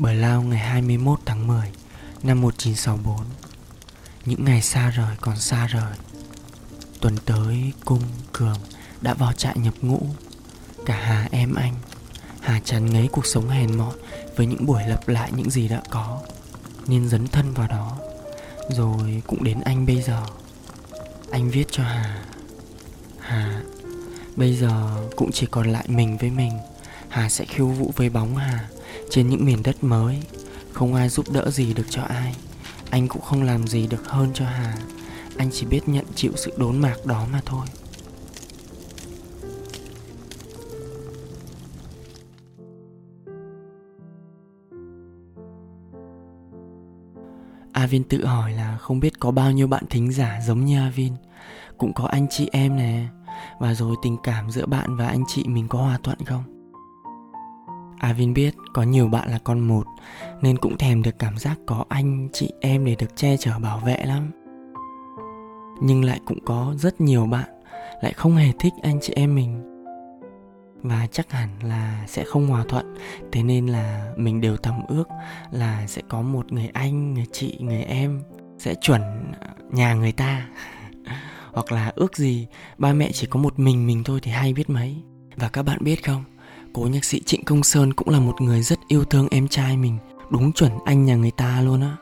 Bờ Lao ngày 21 tháng 10 năm 1964 Những ngày xa rời còn xa rời Tuần tới Cung, Cường đã vào trại nhập ngũ. Cả Hà em anh Hà chán ngấy cuộc sống hèn mọn Với những buổi lặp lại những gì đã có Nên dấn thân vào đó. Rồi cũng đến anh bây giờ. Anh viết cho Hà Hà Bây giờ cũng chỉ còn lại mình với mình. Hà sẽ khiêu vũ với bóng Hà trên những miền đất mới. Không ai giúp đỡ gì được cho ai. Anh cũng không làm gì được hơn cho Hà. Anh chỉ biết nhận chịu sự đốn mạc đó mà thôi. Avin tự hỏi là không biết có bao nhiêu bạn thính giả giống như Avin. Cũng có anh chị em nè. Và rồi tình cảm giữa bạn và anh chị mình có hòa thuận không? Avin biết có nhiều bạn là con một, Nên cũng thèm được cảm giác có anh, chị em để được che chở bảo vệ lắm. Nhưng lại cũng có rất nhiều bạn lại không hề thích anh chị em mình. Và chắc hẳn là sẽ không hòa thuận, thế nên là mình đều thầm ước là sẽ có một người anh, người chị, người em sẽ chuẩn nhà người ta. Hoặc là ước gì ba mẹ chỉ có một mình mình thôi thì hay biết mấy. Và các bạn biết không Cố nhạc sĩ Trịnh Công Sơn cũng là một người rất yêu thương em trai mình Đúng chuẩn anh nhà người ta luôn á.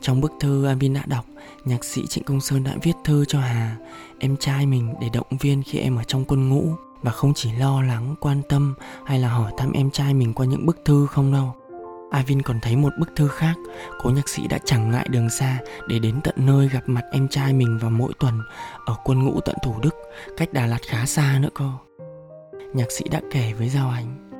Trong bức thư Amin đã đọc Nhạc sĩ Trịnh Công Sơn đã viết thư cho Hà Em trai mình để động viên khi em ở trong quân ngũ Và không chỉ lo lắng, quan tâm Hay là hỏi thăm em trai mình qua những bức thư không đâu. Avin còn thấy một bức thư khác Cố nhạc sĩ đã chẳng ngại đường xa Để đến tận nơi gặp mặt em trai mình vào mỗi tuần Ở quân ngũ tận Thủ Đức Cách Đà Lạt khá xa nữa cơ nhạc sĩ đã kể với Giao Ánh.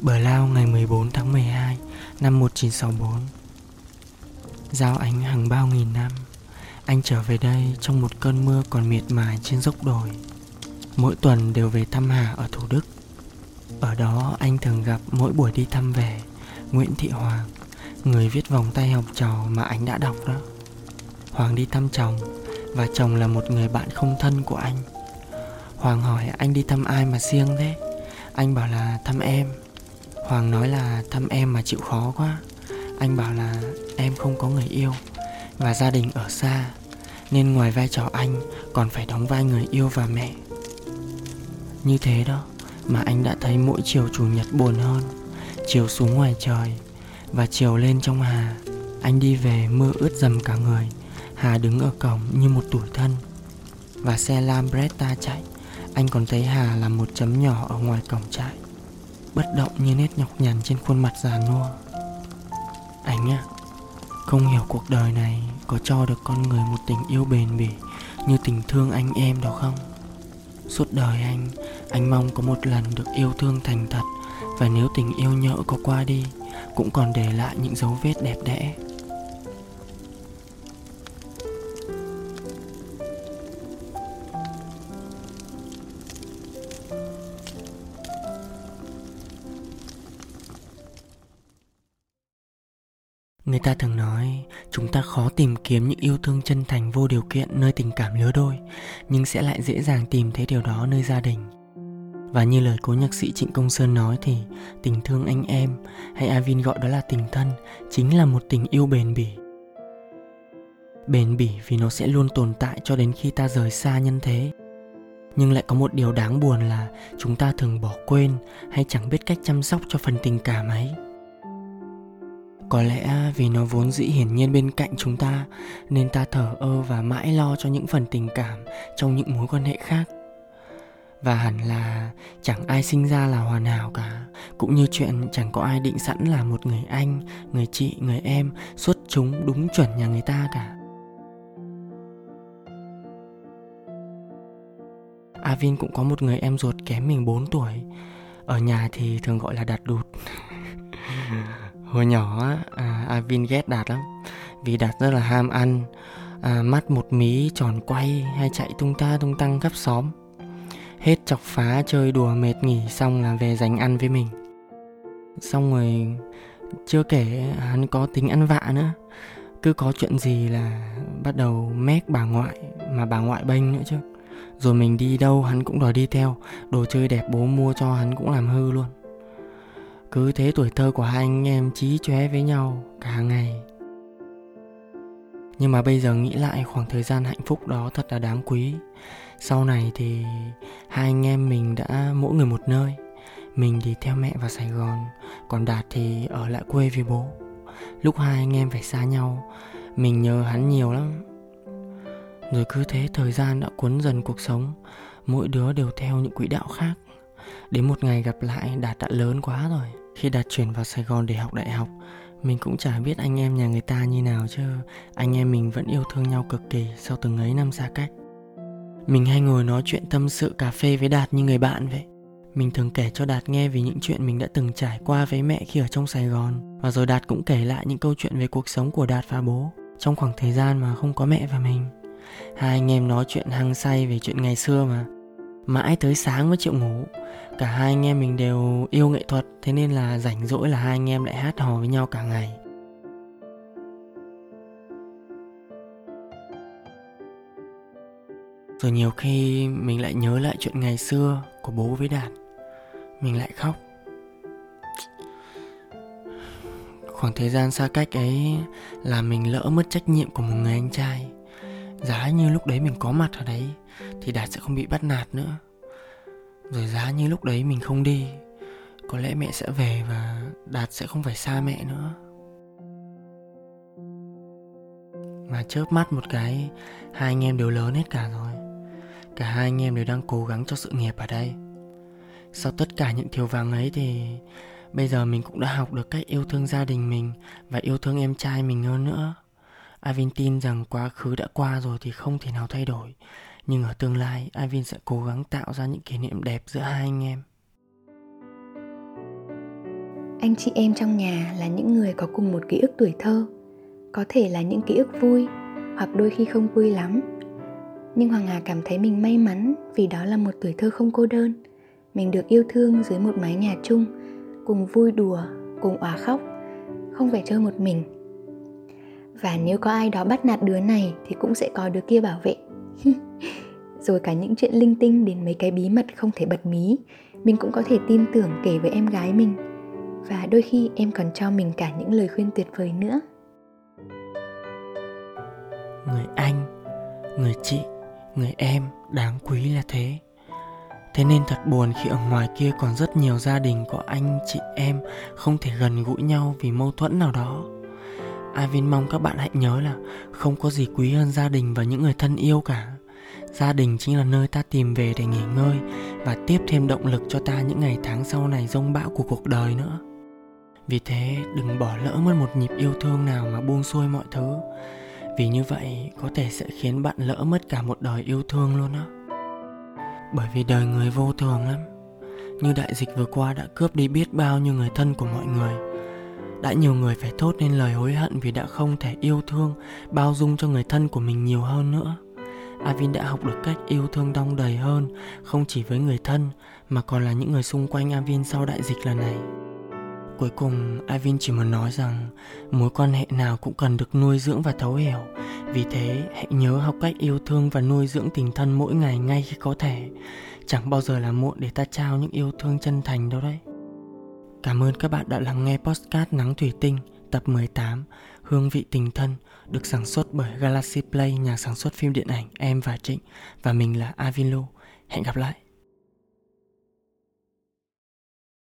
Bờ Lao ngày 14 tháng 12 năm 1964 Giao Ánh hàng bao nghìn năm, Anh trở về đây trong một cơn mưa còn miệt mài trên dốc đồi. Mỗi tuần đều về thăm Hà ở Thủ Đức. Ở đó anh thường gặp mỗi buổi đi thăm về, Nguyễn Thị Hoàng, Người viết vòng tay học trò mà anh đã đọc đó. Hoàng đi thăm chồng, Và chồng là một người bạn không thân của anh. Hoàng hỏi, anh đi thăm ai mà siêng thế? Anh bảo là, thăm em. Hoàng nói là, thăm em mà chịu khó quá. Anh bảo là, em không có người yêu Và gia đình ở xa, Nên ngoài vai trò anh Còn phải đóng vai người yêu và mẹ. Như thế đó Mà anh đã thấy mỗi chiều chủ nhật buồn hơn, Chiều xuống ngoài trời Và chiều lên trong Hà. Anh đi về mưa ướt dầm cả người, Hà đứng ở cổng như một tuổi thân Và xe Lambretta chạy anh còn thấy Hà là một chấm nhỏ ở ngoài cổng trại Bất động như nét nhọc nhằn trên khuôn mặt già nua. Anh á, Không hiểu cuộc đời này có cho được con người một tình yêu bền bỉ Như tình thương anh em đó không? Suốt đời anh Anh mong có một lần được yêu thương thành thật Và nếu tình yêu nhỡ có qua đi Cũng còn để lại những dấu vết đẹp đẽ. Người ta thường nói, chúng ta khó tìm kiếm những yêu thương chân thành vô điều kiện nơi tình cảm lứa đôi, Nhưng sẽ lại dễ dàng tìm thấy điều đó nơi gia đình. Và như lời cố nhạc sĩ Trịnh Công Sơn nói thì, Tình thương anh em, hay Avin gọi đó là tình thân, Chính là một tình yêu bền bỉ. Bền bỉ vì nó sẽ luôn tồn tại cho đến khi ta rời xa nhân thế. Nhưng lại có một điều đáng buồn là chúng ta thường bỏ quên hay chẳng biết cách chăm sóc cho phần tình cảm ấy có lẽ vì nó vốn dĩ hiển nhiên bên cạnh chúng ta, nên ta thở ơ và mãi lo cho những phần tình cảm trong những mối quan hệ khác. Và hẳn là chẳng ai sinh ra là hoàn hảo cả, cũng như chuyện chẳng có ai định sẵn là một người anh, người chị, người em, xuất chúng đúng chuẩn nhà người ta cả. Avin cũng có một người em ruột kém mình 4 tuổi. Ở nhà thì thường gọi là Đạt Đụt. Hồi nhỏ à, Avin ghét Đạt lắm. Vì Đạt rất là ham ăn à, Mắt một mí tròn quay hay chạy tung ta tung tăng khắp xóm. Hết chọc phá chơi đùa mệt nghỉ xong là về dành ăn với mình. Xong rồi chưa kể hắn có tính ăn vạ nữa. Cứ có chuyện gì là bắt đầu mét bà ngoại Mà bà ngoại bênh nữa chứ. Rồi mình đi đâu hắn cũng đòi đi theo. Đồ chơi đẹp bố mua cho hắn cũng làm hư luôn. Cứ thế tuổi thơ của hai anh em chí chóe với nhau cả ngày. Nhưng mà bây giờ nghĩ lại khoảng thời gian hạnh phúc đó thật là đáng quý. Sau này thì hai anh em mình đã mỗi người một nơi. Mình thì theo mẹ vào Sài Gòn, Còn Đạt thì ở lại quê với bố. Lúc hai anh em phải xa nhau, Mình nhớ hắn nhiều lắm. Rồi cứ thế thời gian đã cuốn dần cuộc sống, Mỗi đứa đều theo những quỹ đạo khác. Đến một ngày gặp lại, Đạt đã lớn quá rồi. Khi Đạt chuyển vào Sài Gòn để học đại học, Mình cũng chả biết anh em nhà người ta như nào chứ. Anh em mình vẫn yêu thương nhau cực kỳ Sau từng ấy năm xa cách. Mình hay ngồi nói chuyện tâm sự cà phê với Đạt như người bạn vậy. Mình thường kể cho Đạt nghe về những chuyện mình đã từng trải qua với mẹ khi ở trong Sài Gòn. Và rồi Đạt cũng kể lại những câu chuyện về cuộc sống của Đạt và bố Trong khoảng thời gian mà không có mẹ và mình. Hai anh em nói chuyện hăng say về chuyện ngày xưa mà. Mãi tới sáng mới chịu ngủ. Cả hai anh em mình đều yêu nghệ thuật, Thế nên là rảnh rỗi là hai anh em lại hát hò với nhau cả ngày. Rồi nhiều khi mình lại nhớ lại chuyện ngày xưa của bố với Đạt. Mình lại khóc. Khoảng thời gian xa cách ấy là mình lỡ mất trách nhiệm của một người anh trai giá như lúc đấy mình có mặt ở đấy thì đạt sẽ không bị bắt nạt nữa. Rồi giá như lúc đấy mình không đi, có lẽ mẹ sẽ về và đạt sẽ không phải xa mẹ nữa. Mà chớp mắt một cái, hai anh em đều lớn hết cả rồi. Cả hai anh em đều đang cố gắng cho sự nghiệp ở đây. Sau tất cả những thiếu vắng ấy thì bây giờ mình cũng đã học được cách yêu thương gia đình mình và yêu thương em trai mình hơn nữa. Avin tin rằng quá khứ đã qua rồi thì không thể nào thay đổi. Nhưng ở tương lai, Avin sẽ cố gắng tạo ra những kỷ niệm đẹp giữa hai anh em. Anh chị em trong nhà là những người có cùng một ký ức tuổi thơ. Có thể là những ký ức vui, hoặc đôi khi không vui lắm. Nhưng hoàng hà cảm thấy mình may mắn vì đó là một tuổi thơ không cô đơn. Mình được yêu thương dưới một mái nhà chung, cùng vui đùa, cùng òa khóc. Không phải chơi một mình và nếu có ai đó bắt nạt đứa này thì cũng sẽ có đứa kia bảo vệ. Rồi cả những chuyện linh tinh đến mấy cái bí mật không thể bật mí, mình cũng có thể tin tưởng kể với em gái mình. Và đôi khi em còn cho mình cả những lời khuyên tuyệt vời nữa. Người anh, người chị, người em đáng quý là thế. Thế nên thật buồn khi ở ngoài kia còn rất nhiều gia đình có anh chị em không thể gần gũi nhau vì mâu thuẫn nào đó. Avin mong các bạn hãy nhớ là không có gì quý hơn gia đình và những người thân yêu cả. Gia đình chính là nơi ta tìm về để nghỉ ngơi và tiếp thêm động lực cho ta những ngày tháng sau này rông bão của cuộc đời nữa. Vì thế, đừng bỏ lỡ mất một nhịp yêu thương nào mà buông xuôi mọi thứ. Vì như vậy, có thể sẽ khiến bạn lỡ mất cả một đời yêu thương luôn á bởi vì đời người vô thường lắm như đại dịch vừa qua đã cướp đi biết bao nhiêu người thân của mọi người đã nhiều người phải thốt nên lời hối hận vì đã không thể yêu thương bao dung cho người thân của mình nhiều hơn nữa Avin đã học được cách yêu thương đong đầy hơn không chỉ với người thân mà còn là những người xung quanh Avin sau đại dịch lần này Cuối cùng, Avin chỉ muốn nói rằng mối quan hệ nào cũng cần được nuôi dưỡng và thấu hiểu. Vì thế, hãy nhớ học cách yêu thương và nuôi dưỡng tình thân mỗi ngày ngay khi có thể. Chẳng bao giờ là muộn để ta trao những yêu thương chân thành đâu đấy. Cảm ơn các bạn đã lắng nghe podcast Nắng Thủy Tinh tập 18 Hương vị tình thân được sản xuất bởi Galaxy Play, nhà sản xuất phim điện ảnh Em và Trịnh và mình là Avin Hẹn gặp lại.